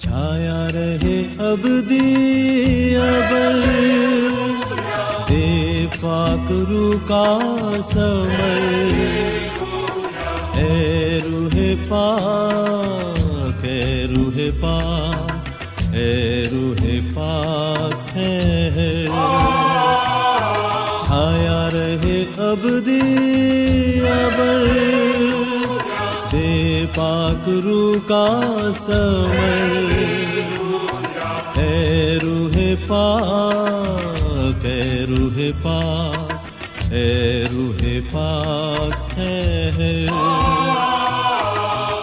چھایا رہے اب اب دے پاک رو کا سمر اے روح پاک، اے روح پاک، اے روح پاک ہے۔ چھایا رہے اب اب دے پاک رو کا سمر اے روح پاک اے روح پاک اے روح پاک، ہے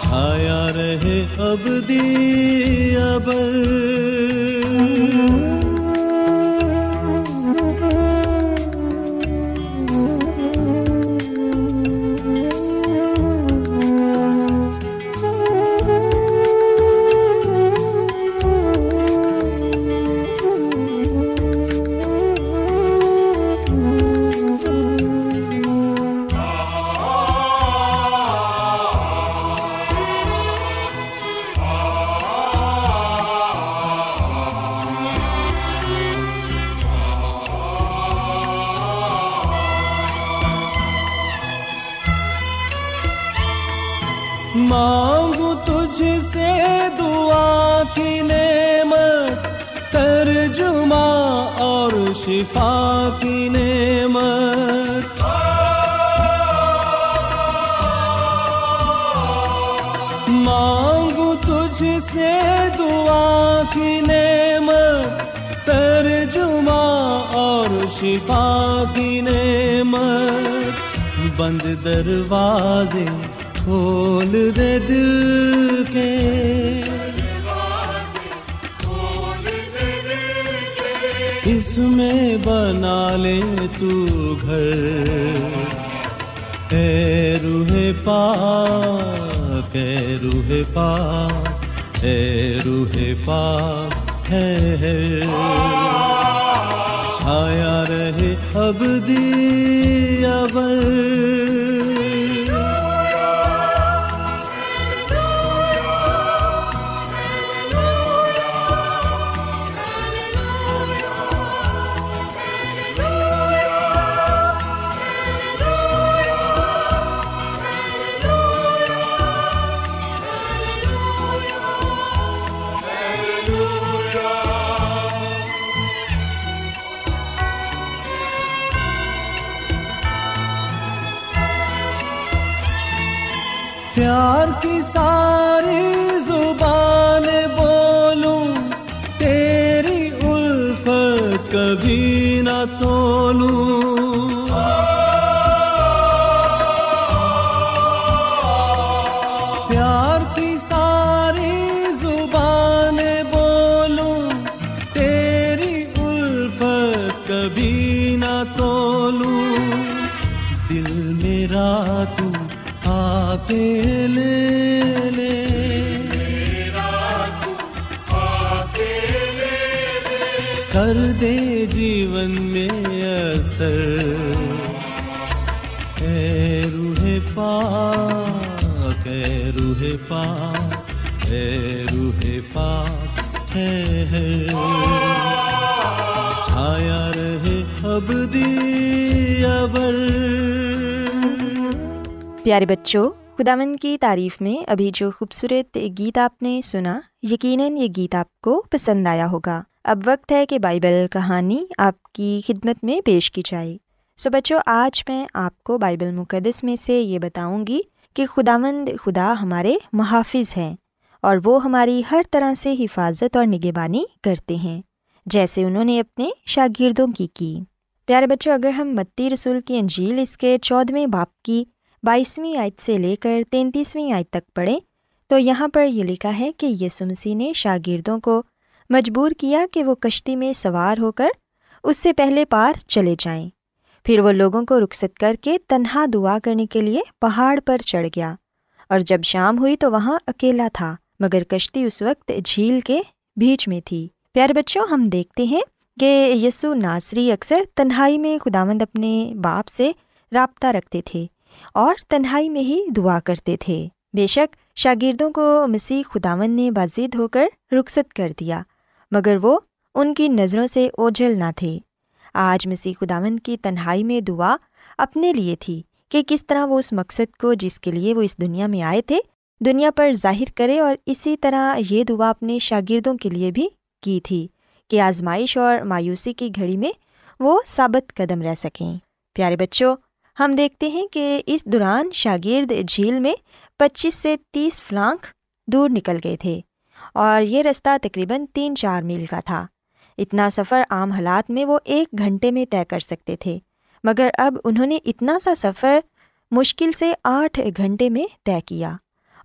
چھایا رہے اب دی ابر مانگو تجھ سے دعا کی نعمت، ترجمہ اور شفا کی نعمت۔ مانگو تجھ سے دعا کی نعمت، ترجمہ اور شفا کی نعمت۔ بند دروازے کھول دے دل۔ اس میں بنا لے تو گھر۔ اے روح پاک، اے روح پاک، اے روح پاک، ہے چھایا رہے اب دی ابر شہر چھایا رہے اب دیا بر۔ پیارے بچوں خداون کی تعریف میں ابھی جو خوبصورت گیت آپ نے سنا، یقیناً یہ گیت آپ کو پسند آیا ہوگا۔ اب وقت ہے کہ بائبل کہانی آپ کی خدمت میں پیش کی جائے۔ سو so بچوں، آج میں آپ کو بائبل مقدس میں سے یہ بتاؤں گی کہ خداوند خدا ہمارے محافظ ہیں۔ اور وہ ہماری ہر طرح سے حفاظت اور نگہبانی کرتے ہیں، جیسے انہوں نے اپنے شاگردوں کی کی۔ پیارے بچوں، اگر ہم متی رسول کی انجیل اس کے چودھویں باپ کی بائیسویں آیت سے لے کر تینتیسویں آیت تک پڑھیں، تو یہاں پر یہ لکھا ہے کہ یسو مسیح نے شاگردوں کو مجبور کیا کہ وہ کشتی میں سوار ہو کر اس سے پہلے پار چلے جائیں۔ پھر وہ لوگوں کو رخصت کر کے تنہا دعا کرنے کے لیے پہاڑ پر چڑھ گیا، اور جب شام ہوئی تو وہاں اکیلا تھا۔ مگر کشتی اس وقت جھیل کے بیچ میں تھی۔ پیارے بچوں، ہم دیکھتے ہیں کہ یسو ناصری اکثر تنہائی میں خداوند اپنے باپ سے رابطہ رکھتے تھے اور تنہائی میں ہی دعا کرتے تھے۔ بے شک شاگردوں کو مسیح خداون نے بازید ہو کر رخصت کر دیا، مگر وہ ان کی نظروں سے اوجھل نہ تھے۔ آج مسیح خداون کی تنہائی میں دعا اپنے لیے تھی کہ کس طرح وہ اس مقصد کو جس کے لیے وہ اس دنیا میں آئے تھے دنیا پر ظاہر کرے اور اسی طرح یہ دعا اپنے شاگردوں کے لیے بھی کی تھی کہ آزمائش اور مایوسی کی گھڑی میں وہ ثابت قدم رہ سکیں۔ پیارے بچوں، ہم دیکھتے ہیں کہ اس دوران شاگرد جھیل میں پچیس سے تیس فلانک دور نکل گئے تھے اور یہ رستہ تقریباً تین چار میل کا تھا۔ اتنا سفر عام حالات میں وہ ایک گھنٹے میں طے کر سکتے تھے، مگر اب انہوں نے اتنا سا سفر مشکل سے آٹھ گھنٹے میں طے کیا۔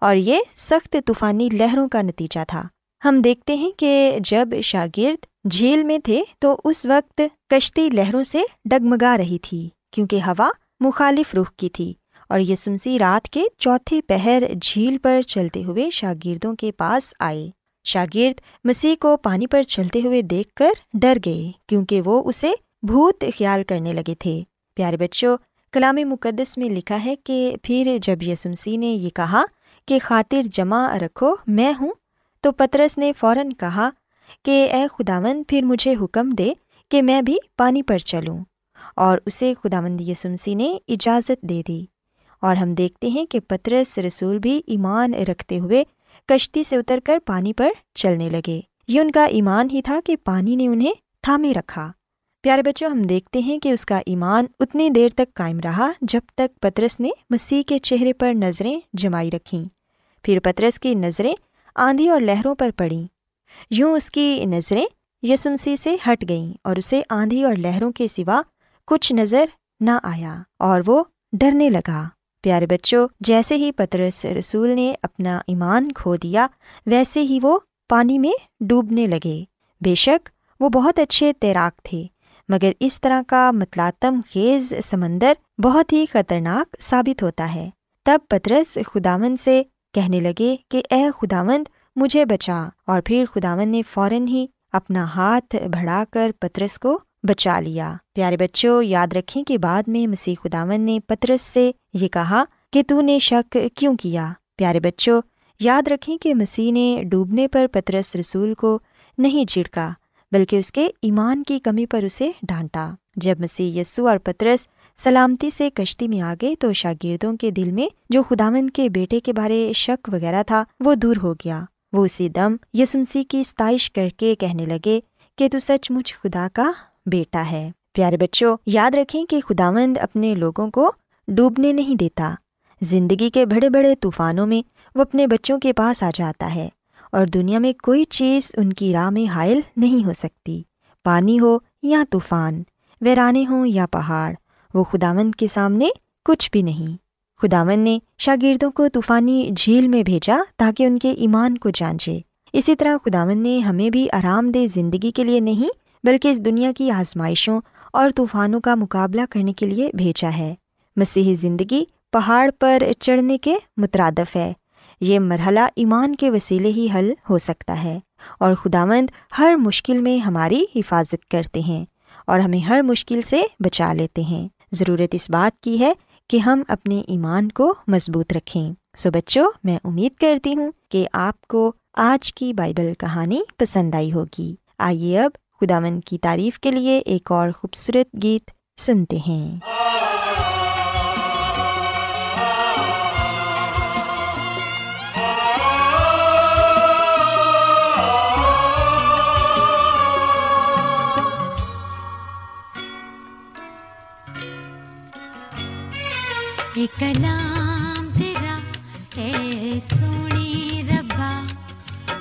اور یہ سخت طوفانی لہروں کا نتیجہ تھا۔ ہم دیکھتے ہیں کہ جب شاگرد جھیل میں تھے تو اس وقت کشتی لہروں سے ڈگمگا رہی تھی، کیونکہ ہوا مخالف رخ کی تھی۔ اور یہ رات کے چوتھے پہر جھیل پر چلتے ہوئے شاگردوں کے پاس آئے۔ شاگرد مسیح کو پانی پر چلتے ہوئے دیکھ کر ڈر گئے، کیونکہ وہ اسے بھوت خیال کرنے لگے تھے۔ پیارے بچوں، کلام مقدس میں لکھا ہے کہ پھر جب یسمسی نے یہ کہا کی خاطر جمع رکھو، میں ہوں۔ تو پترس نے فوراً کہا کہ، اے خداون پھر مجھے حکم دے کہ میں بھی پانی پر چلوں۔ اور اسے خداوند یسمسی نے اجازت دے دی۔ اور ہم دیکھتے ہیں کہ پترس رسول بھی ایمان رکھتے ہوئے کشتی سے اتر کر پانی پر چلنے لگے۔ یہ ان کا ایمان ہی تھا کہ پانی نے انہیں تھامے رکھا۔ پیارے بچوں، ہم دیکھتے ہیں کہ اس کا ایمان اتنی دیر تک قائم رہا جب تک پترس نے مسیح کے چہرے پر نظریں جمائی رکھیں۔ پھر پترس کی نظریں آندھی اور لہروں پر پڑیں۔ یوں اس کی نظریں یسمسی سے ہٹ گئیں اور اسے آندھی اور لہروں کے سوا کچھ نظر نہ آیا اور وہ ڈرنے لگا۔ پیارے بچوں، جیسے ہی پترس رسول نے اپنا ایمان کھو دیا، ویسے ہی وہ پانی میں ڈوبنے لگے۔ بے شک وہ بہت اچھے تیراک تھے، مگر اس طرح کا متلاتم خیز سمندر بہت ہی خطرناک ثابت ہوتا ہے۔ تب پترس خداون سے کہنے لگے کہ اے خداوند، مجھے بچا۔ اور پھر خداوند نے فوراً ہی اپنا ہاتھ بڑھا کر پترس کو بچا لیا۔ پیارے بچوں، یاد رکھیں کہ بعد میں مسیح خداون نے پترس سے یہ کہا کہ تو نے شک کیوں کیا؟ پیارے بچوں، یاد رکھیں کہ مسیح نے ڈوبنے پر پترس رسول کو نہیں چھڑکا بلکہ اس کے ایمان کی کمی پر اسے ڈانٹا۔ جب مسیح یسو اور پترس سلامتی سے کشتی میں آ گئے تو شاگردوں کے دل میں جو خداون کے بیٹے کے بارے شک وغیرہ تھا، وہ دور ہو گیا۔ وہ اسی دم یسمسی کی ستائش کر کے کہنے لگے کہ تو سچ مچ خدا کا بیٹا ہے۔ پیارے بچوں، یاد رکھیں کہ خداوند اپنے لوگوں کو ڈوبنے نہیں دیتا۔ زندگی کے بڑے بڑے طوفانوں میں وہ اپنے بچوں کے پاس آ جاتا ہے اور دنیا میں کوئی چیز ان کی راہ میں حائل نہیں ہو سکتی۔ پانی ہو یا طوفان، ویرانے ہوں یا پہاڑ وہ خداون کے سامنے کچھ بھی نہیں۔ خداون نے شاگردوں کو طوفانی جھیل میں بھیجا تاکہ ان کے ایمان کو جانچے۔ اسی طرح خداون نے ہمیں بھی آرام دہ زندگی کے لیے نہیں، بلکہ اس دنیا کی آزمائشوں اور طوفانوں کا مقابلہ کرنے کے لیے بھیجا ہے۔ مسیحی زندگی پہاڑ پر چڑھنے کے مترادف ہے۔ یہ مرحلہ ایمان کے وسیلے ہی حل ہو سکتا ہے۔ اور خداوند ہر مشکل میں ہماری حفاظت کرتے ہیں اور ہمیں ہر مشکل سے بچا لیتے ہیں۔ ضرورت اس بات کی ہے کہ ہم اپنے ایمان کو مضبوط رکھیں۔ سو بچوں، میں امید کرتی ہوں کہ آپ کو آج کی بائبل کہانی پسند آئی ہوگی۔ آئیے اب خداون کی تعریف کے لیے ایک اور خوبصورت گیت سنتے ہیں۔ کلام تیرا اے سونی ربا۔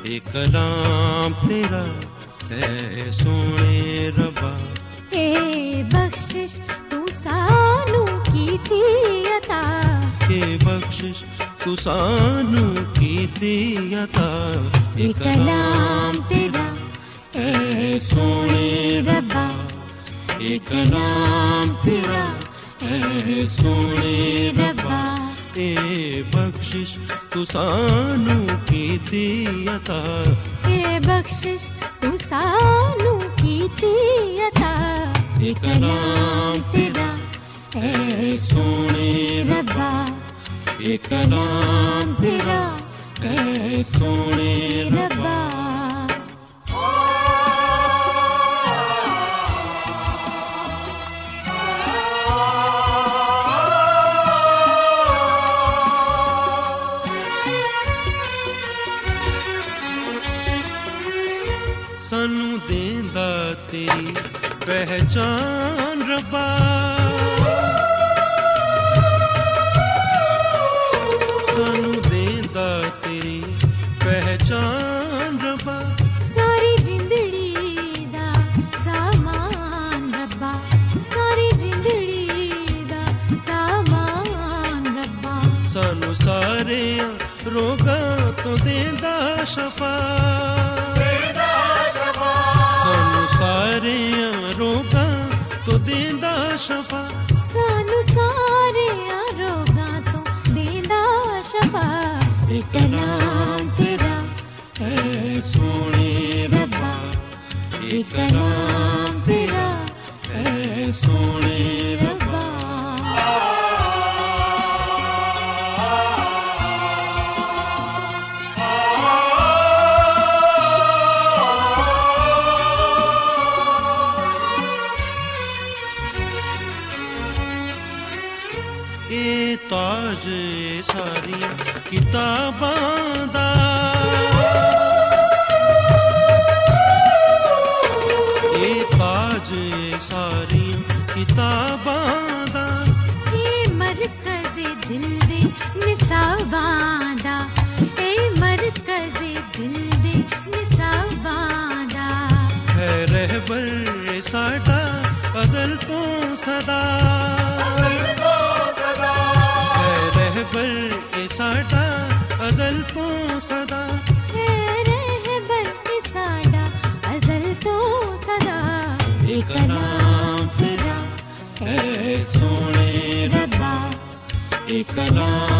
ایک کلام تیرا اے سونے ربا۔ اے بخشش تو سانو کی تھی عطا۔ کے بخشش تو سانو کی عطا۔ ایک کلام تیرا اے سونی ربا۔ ایک کلام تیرا اے ربا اے بخشش تو سانو کی عطا۔ اے بخشش تو سانو کی عطا۔ کلام تیرا۔ اے سونی ربا۔ ایک کلام تیرا۔ اے سونے ربا۔ پہچان ربا کتاباں ساڈا ازل تو رہبر اے ساڈا ازل تو صدا۔ اے کلام تیرا اے سونے ربا۔ اے کلام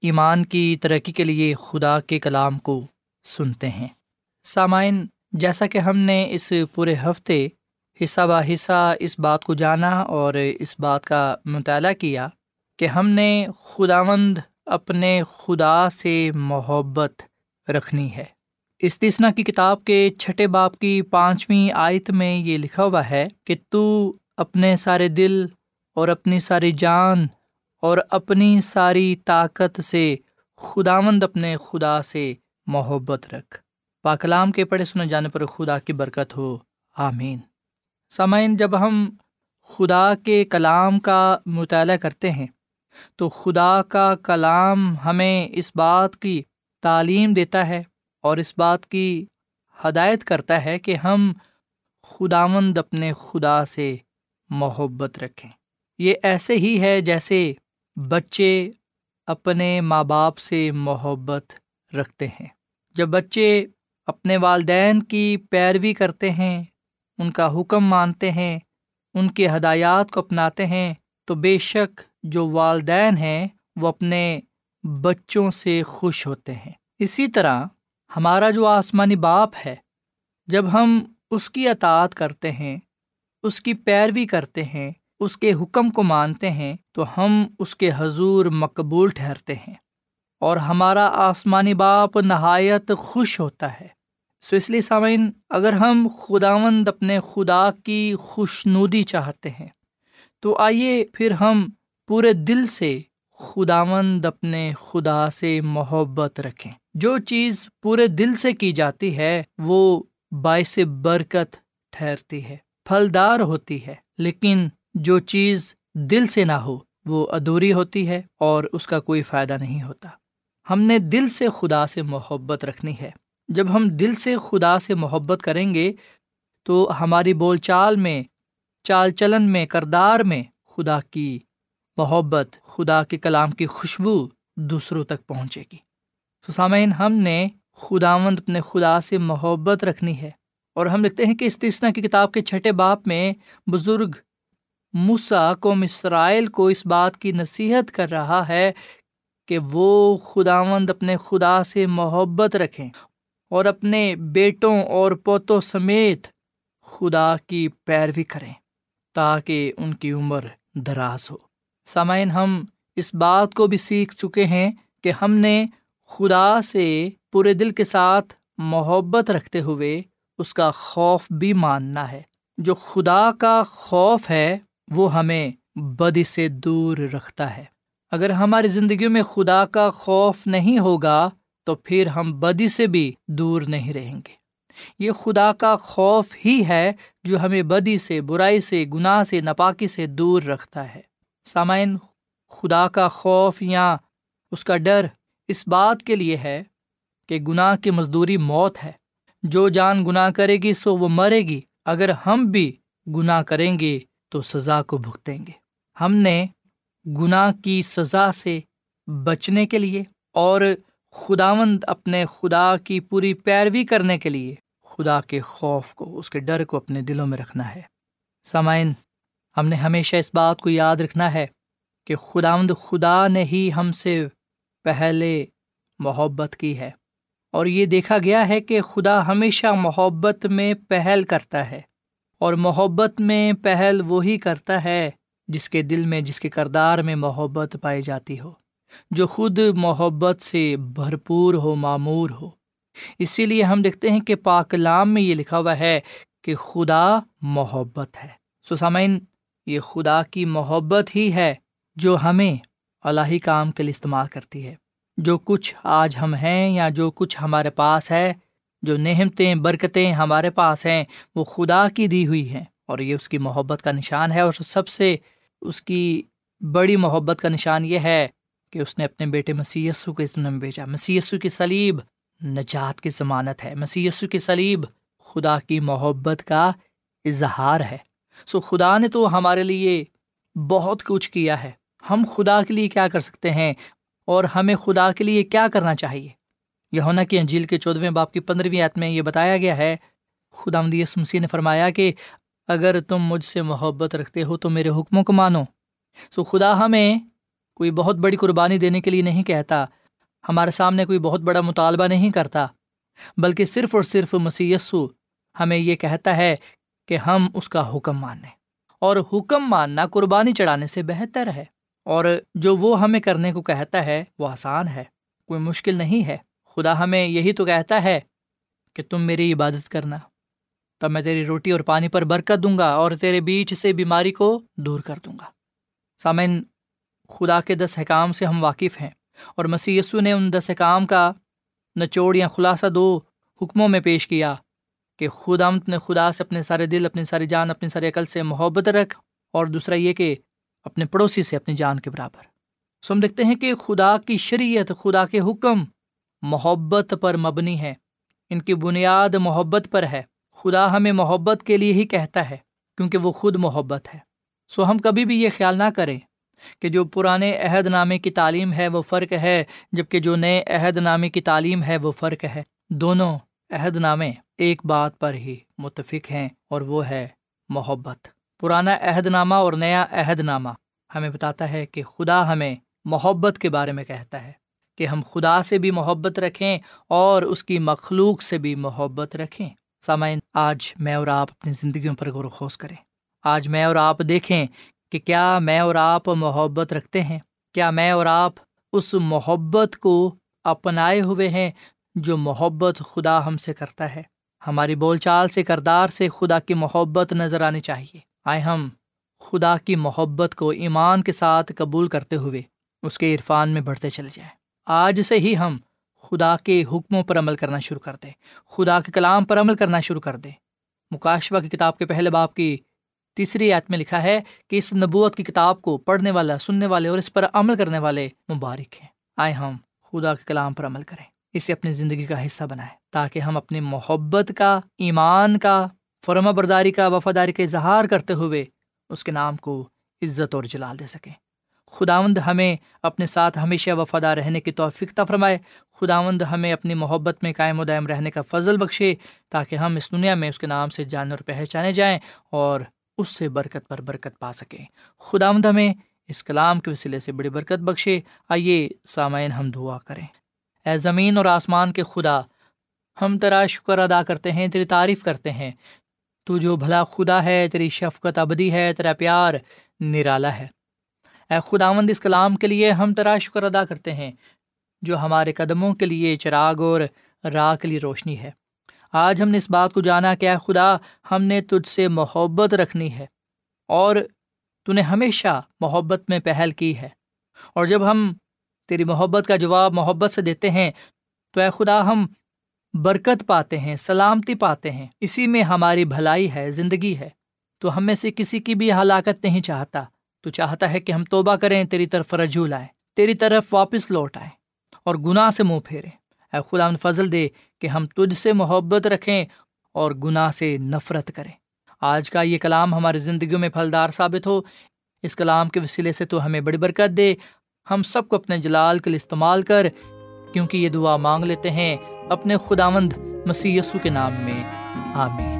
ایمان کی ترقی کے لیے خدا کے کلام کو سنتے ہیں۔ سامعین، جیسا کہ ہم نے اس پورے ہفتے حصہ بہ حصہ اس بات کو جانا اور اس بات کا مطالعہ کیا کہ ہم نے خداوند اپنے خدا سے محبت رکھنی ہے۔ استثنا کی کتاب کے چھٹے باپ کی پانچویں آیت میں یہ لکھا ہوا ہے کہ تو اپنے سارے دل اور اپنی ساری جان اور اپنی ساری طاقت سے، خداوند اپنے خدا سے محبت رکھ۔ پاکلام کے پڑھے سنے جانے پر خدا کی برکت ہو۔ آمین۔ سامعین، جب ہم خدا کے کلام کا مطالعہ کرتے ہیں، تو خدا کا کلام ہمیں اس بات کی تعلیم دیتا ہے اور اس بات کی ہدایت کرتا ہے کہ ہم خداوند اپنے خدا سے محبت رکھیں۔ یہ ایسے ہی ہے جیسے بچے اپنے ماں باپ سے محبت رکھتے ہیں۔ جب بچے اپنے والدین کی پیروی کرتے ہیں، ان کا حکم مانتے ہیں، ان کے ہدایات کو اپناتے ہیں، تو بے شک جو والدین ہیں، وہ اپنے بچوں سے خوش ہوتے ہیں۔ اسی طرح ہمارا جو آسمانی باپ ہے، جب ہم اس کی اطاعت کرتے ہیں، اس کی پیروی کرتے ہیں اس کے حکم کو مانتے ہیں تو ہم اس کے حضور مقبول ٹھہرتے ہیں اور ہمارا آسمانی باپ نہایت خوش ہوتا ہے۔ سو اس لیے سامعین، اگر ہم خداوند اپنے خدا کی خوش نودی چاہتے ہیں، تو آئیے پھر ہم پورے دل سے خداوند اپنے خدا سے محبت رکھیں۔ جو چیز پورے دل سے کی جاتی ہے، وہ باعث برکت ٹھہرتی ہے، پھلدار ہوتی ہے۔ لیکن جو چیز دل سے نہ ہو، وہ ادھوری ہوتی ہے اور اس کا کوئی فائدہ نہیں ہوتا۔ ہم نے دل سے خدا سے محبت رکھنی ہے۔ جب ہم دل سے خدا سے محبت کریں گے، تو ہماری بول چال میں، چال چلن میں، کردار میں خدا کی محبت، خدا کے کلام کی خوشبو دوسروں تک پہنچے گی۔ سسامین ہم نے خداوند اپنے خدا سے محبت رکھنی ہے اور ہم لکھتے ہیں کہ استثنا کی کتاب کے چھٹے باپ میں بزرگ موسا کو مسرائل کو اس بات کی نصیحت کر رہا ہے کہ وہ خداوند اپنے خدا سے محبت رکھیں اور اپنے بیٹوں اور پوتوں سمیت خدا کی پیروی کریں تاکہ ان کی عمر دراز ہو۔ سامعین، ہم اس بات کو بھی سیکھ چکے ہیں کہ ہم نے خدا سے پورے دل کے ساتھ محبت رکھتے ہوئے اس کا خوف بھی ماننا ہے۔ جو خدا کا خوف ہے وہ ہمیں بدی سے دور رکھتا ہے۔ اگر ہماری زندگیوں میں خدا کا خوف نہیں ہوگا، تو پھر ہم بدی سے بھی دور نہیں رہیں گے۔ یہ خدا کا خوف ہی ہے جو ہمیں بدی سے، برائی سے، گناہ سے نپاکی سے دور رکھتا ہے۔ سامعین، خدا کا خوف یا اس کا ڈر اس بات کے لیے ہے کہ گناہ کی مزدوری موت ہے۔ جو جان گناہ کرے گی، سو وہ مرے گی۔ اگر ہم بھی گناہ کریں گے تو سزا کو بھگتیں گے۔ ہم نے گناہ کی سزا سے بچنے کے لیے اور خداوند اپنے خدا کی پوری پیروی کرنے کے لیے خدا کے خوف کو، اس کے ڈر کو اپنے دلوں میں رکھنا ہے۔ سامعین، ہم نے ہمیشہ اس بات کو یاد رکھنا ہے کہ خداوند خدا نے ہی ہم سے پہلے محبت کی ہے۔ اور یہ دیکھا گیا ہے کہ خدا ہمیشہ محبت میں پہل کرتا ہے۔ اور محبت میں پہل وہی کرتا ہے جس کے دل میں، جس کے کردار میں محبت پائی جاتی ہو، جو خود محبت سے بھرپور ہو، معمور ہو۔ اسی لیے ہم دیکھتے ہیں کہ پاکلام میں یہ لکھا ہوا ہے کہ خدا محبت ہے۔ سسامین یہ خدا کی محبت ہی ہے جو ہمیں الہی کام کے لیے استعمال کرتی ہے۔ جو کچھ آج ہم ہیں یا جو کچھ ہمارے پاس ہے جو نہمتیں برکتیں ہمارے پاس ہیں، وہ خدا کی دی ہوئی ہیں۔ اور یہ اس کی محبت کا نشان ہے اور سب سے اس کی بڑی محبت کا نشان یہ ہے کہ اس نے اپنے بیٹے مسی کے اس دنیا میں بھیجا۔ مسی کی سلیب نجات کی ضمانت ہے۔ مسی کی سلیب خدا کی محبت کا اظہار ہے۔ سو خدا نے تو ہمارے لیے بہت کچھ کیا ہے۔ ہم خدا کے لیے کیا کر سکتے ہیں اور ہمیں خدا کے لیے کیا کرنا چاہیے؟ یہ ہونا کہ انجیل کے چودھویں باپ کی پندرہویں عت میں یہ بتایا گیا ہے خدا مدیس مسیح نے فرمایا کہ اگر تم مجھ سے محبت رکھتے ہو تو میرے حکموں کو مانو۔ سو خدا ہمیں کوئی بہت بڑی قربانی دینے کے لیے نہیں کہتا، ہمارے سامنے کوئی بہت بڑا مطالبہ نہیں کرتا، بلکہ صرف اور صرف مسی ہمیں یہ کہتا ہے کہ ہم اس کا حکم مانیں۔ اور حکم ماننا قربانی چڑھانے سے بہتر ہے، اور جو وہ ہمیں کرنے کو کہتا ہے وہ آسان ہے، کوئی مشکل نہیں ہے۔ خدا ہمیں یہی تو کہتا ہے کہ تم میری عبادت کرنا، تب میں تیری روٹی اور پانی پر برکت دوں گا اور تیرے بیچ سے بیماری کو دور کر دوں گا۔ سامعین، خدا کے دس حکام سے ہم واقف ہیں اور مسی یسو نے ان دس حکام کا نچوڑ یا خلاصہ دو حکموں میں پیش کیا کہ خدا نے خدا سے اپنے سارے دل، اپنی ساری جان، اپنی سارے عقل سے محبت رکھ اور دوسرا یہ کہ اپنے پڑوسی سے اپنی جان کے برابر۔ سو ہم دیکھتے ہیں کہ خدا کی شریعت، خدا کے حکم محبت پر مبنی ہے۔ ان کی بنیاد محبت پر ہے۔ خدا ہمیں محبت کے لیے ہی کہتا ہے، کیونکہ وہ خود محبت ہے۔ سو ہم کبھی بھی یہ خیال نہ کریں کہ جو پرانے عہد نامے کی تعلیم ہے وہ فرق ہے جبکہ جو نئے عہد نامے کی تعلیم ہے وہ فرق ہے۔ دونوں عہد نامے ایک بات پر ہی متفق ہیں اور وہ ہے محبت۔ پرانا عہد نامہ اور نیا عہد نامہ ہمیں بتاتا ہے کہ خدا ہمیں محبت کے بارے میں کہتا ہے۔ کہ ہم خدا سے بھی محبت رکھیں اور اس کی مخلوق سے بھی محبت رکھیں۔ سامعین، آج میں اور آپ اپنی زندگیوں پر غور و خوص کریں۔ آج میں اور آپ دیکھیں کہ کیا میں اور آپ محبت رکھتے ہیں۔ کیا میں اور آپ اس محبت کو اپنائے ہوئے ہیں جو محبت خدا ہم سے کرتا ہے۔ ہماری بول چال سے، کردار سے خدا کی محبت نظر آنی چاہیے۔ آئے ہم خدا کی محبت کو ایمان کے ساتھ قبول کرتے ہوئے اس کے عرفان میں بڑھتے چلے جائیں۔ آج سے ہی ہم خدا کے حکموں پر عمل کرنا شروع کر دیں۔ خدا کے کلام پر عمل کرنا شروع کر دیں۔ مکاشوہ کی کتاب کے پہلے باپ کی تیسری آیت میں لکھا ہے کہ اس نبوت کی کتاب کو پڑھنے والا، سننے والے اور اس پر عمل کرنے والے مبارک ہیں۔ آئے ہم خدا کے کلام پر عمل کریں۔ اسے اپنی زندگی کا حصہ بنائیں تاکہ ہم اپنی محبت کا، ایمان کا، فرما برداری کا، وفاداری کا اظہار کرتے ہوئے اس کے نام کو عزت اور جلال دے سکیں۔ خداوند ہمیں اپنے ساتھ ہمیشہ وفادار رہنے کی توفیقہ فرمائے۔ خداوند ہمیں اپنی محبت میں قائم و دائم رہنے کا فضل بخشے تاکہ ہم اس دنیا میں اس کے نام سے جانے اور پہچانے جائیں اور اس سے برکت پر برکت پا سکیں۔ خداوند ہمیں اس کلام کے وسیلے سے بڑی برکت بخشے۔ آئیے سامعین ہم دعا کریں۔ اے زمین اور آسمان کے خدا، ہم تیرا شکر ادا کرتے ہیں، تیری تعریف کرتے ہیں۔ تو جو بھلا خدا ہے، تیری شفقت ابدی ہے، تیرا پیار نرالا ہے۔ اے خداوند اس کلام کے لیے ہم تیرا شکر ادا کرتے ہیں، جو ہمارے قدموں کے لیے چراغ اور راہ کے لیے روشنی ہے۔ آج ہم نے اس بات کو جانا کہ اے خدا، ہم نے تجھ سے محبت رکھنی ہے اور تو نے ہمیشہ محبت میں پہل کی ہے۔ اور جب ہم تیری محبت کا جواب محبت سے دیتے ہیں، تو اے خدا، ہم برکت پاتے ہیں، سلامتی پاتے ہیں۔ اسی میں ہماری بھلائی ہے، زندگی ہے۔ تو ہم میں سے کسی کی بھی ہلاکت نہیں چاہتا۔ تو چاہتا ہے کہ ہم توبہ کریں، تیری طرف رجوع لائیں، تیری طرف واپس لوٹ آئیں اور گناہ سے منہ پھیریں۔ اے خدا ان فضل دے کہ ہم تجھ سے محبت رکھیں اور گناہ سے نفرت کریں۔ آج کا یہ کلام ہماری زندگیوں میں پھلدار ثابت ہو۔ اس کلام کے وسیلے سے تو ہمیں بڑی برکت دے۔ ہم سب کو اپنے جلال کے لیے استعمال کر، کیونکہ یہ دعا مانگ لیتے ہیں اپنے خداوند مسی یسو کے نام میں۔ آمین۔